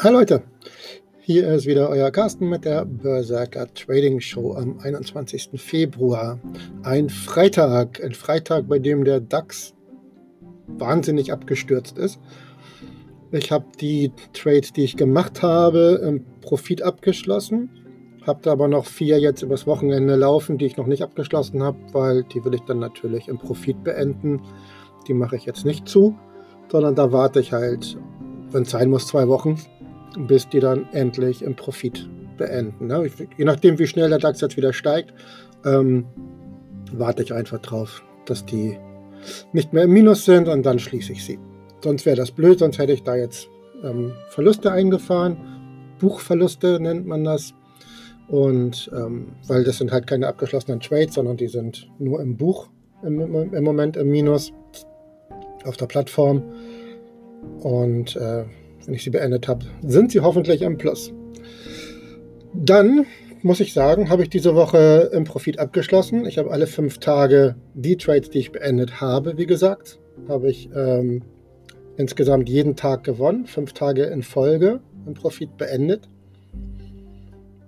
Hi Leute, hier ist wieder euer Carsten mit der Berserker Trading Show am 21. Februar. Ein Freitag, ein Freitag, bei dem der DAX wahnsinnig abgestürzt ist. Ich habe die Trades, die ich gemacht habe, im Profit abgeschlossen. Habe da aber noch vier jetzt übers Wochenende laufen, die ich noch nicht abgeschlossen habe, weil die will ich dann natürlich im Profit beenden. Die mache ich jetzt nicht zu, sondern da warte ich halt, wenn es sein muss, zwei Wochen bis die dann endlich im Profit beenden. Ne? Je nachdem, wie schnell der DAX jetzt wieder steigt, ähm, warte ich einfach drauf, dass die nicht mehr im Minus sind und dann schließe ich sie. Sonst wäre das blöd, sonst hätte ich da jetzt ähm, Verluste eingefahren. Buchverluste nennt man das. Und ähm, weil das sind halt keine abgeschlossenen Trades, sondern die sind nur im Buch im, im Moment im Minus auf der Plattform. Und äh, wenn ich sie beendet habe, sind sie hoffentlich im Plus. Dann muss ich sagen, habe ich diese Woche im Profit abgeschlossen. Ich habe alle fünf Tage die Trades, die ich beendet habe, wie gesagt, habe ich ähm, insgesamt jeden Tag gewonnen, fünf Tage in Folge im Profit beendet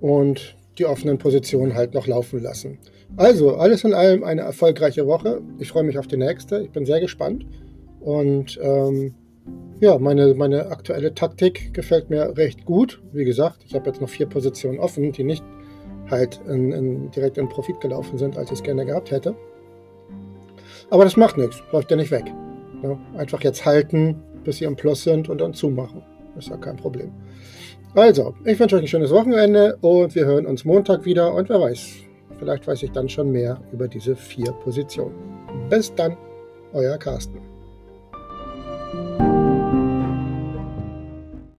und die offenen Positionen halt noch laufen lassen. Also, alles in allem eine erfolgreiche Woche. Ich freue mich auf die nächste. Ich bin sehr gespannt und ähm, ja, meine, meine aktuelle Taktik gefällt mir recht gut. Wie gesagt, ich habe jetzt noch vier Positionen offen, die nicht halt in, in, direkt in Profit gelaufen sind, als ich es gerne gehabt hätte. Aber das macht nichts, läuft ja nicht weg. Ja, einfach jetzt halten, bis sie im Plus sind und dann zumachen. ist ja kein Problem. Also, ich wünsche euch ein schönes Wochenende und wir hören uns Montag wieder und wer weiß, vielleicht weiß ich dann schon mehr über diese vier Positionen. Bis dann, euer Carsten.